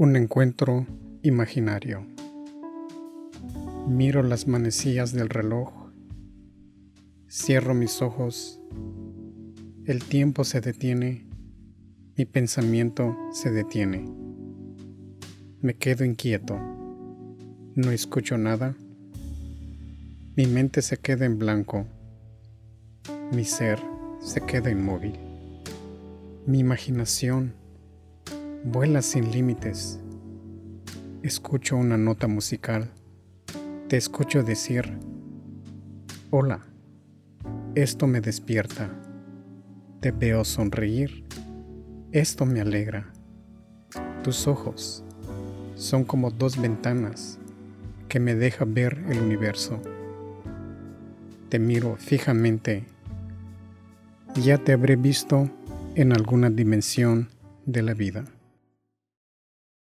Un encuentro imaginario. Miro las manecillas del reloj. Cierro mis ojos. El tiempo se detiene. Mi pensamiento se detiene. Me quedo inquieto. No escucho nada. Mi mente se queda en blanco. Mi ser se queda inmóvil. Mi imaginación vuela sin límites. Escucho una nota musical. Te escucho decir, hola, esto me despierta. Te veo sonreír. Esto me alegra. Tus ojos son como dos ventanas que me dejan ver el universo. Te miro fijamente. Ya te habré visto en alguna dimensión de la vida.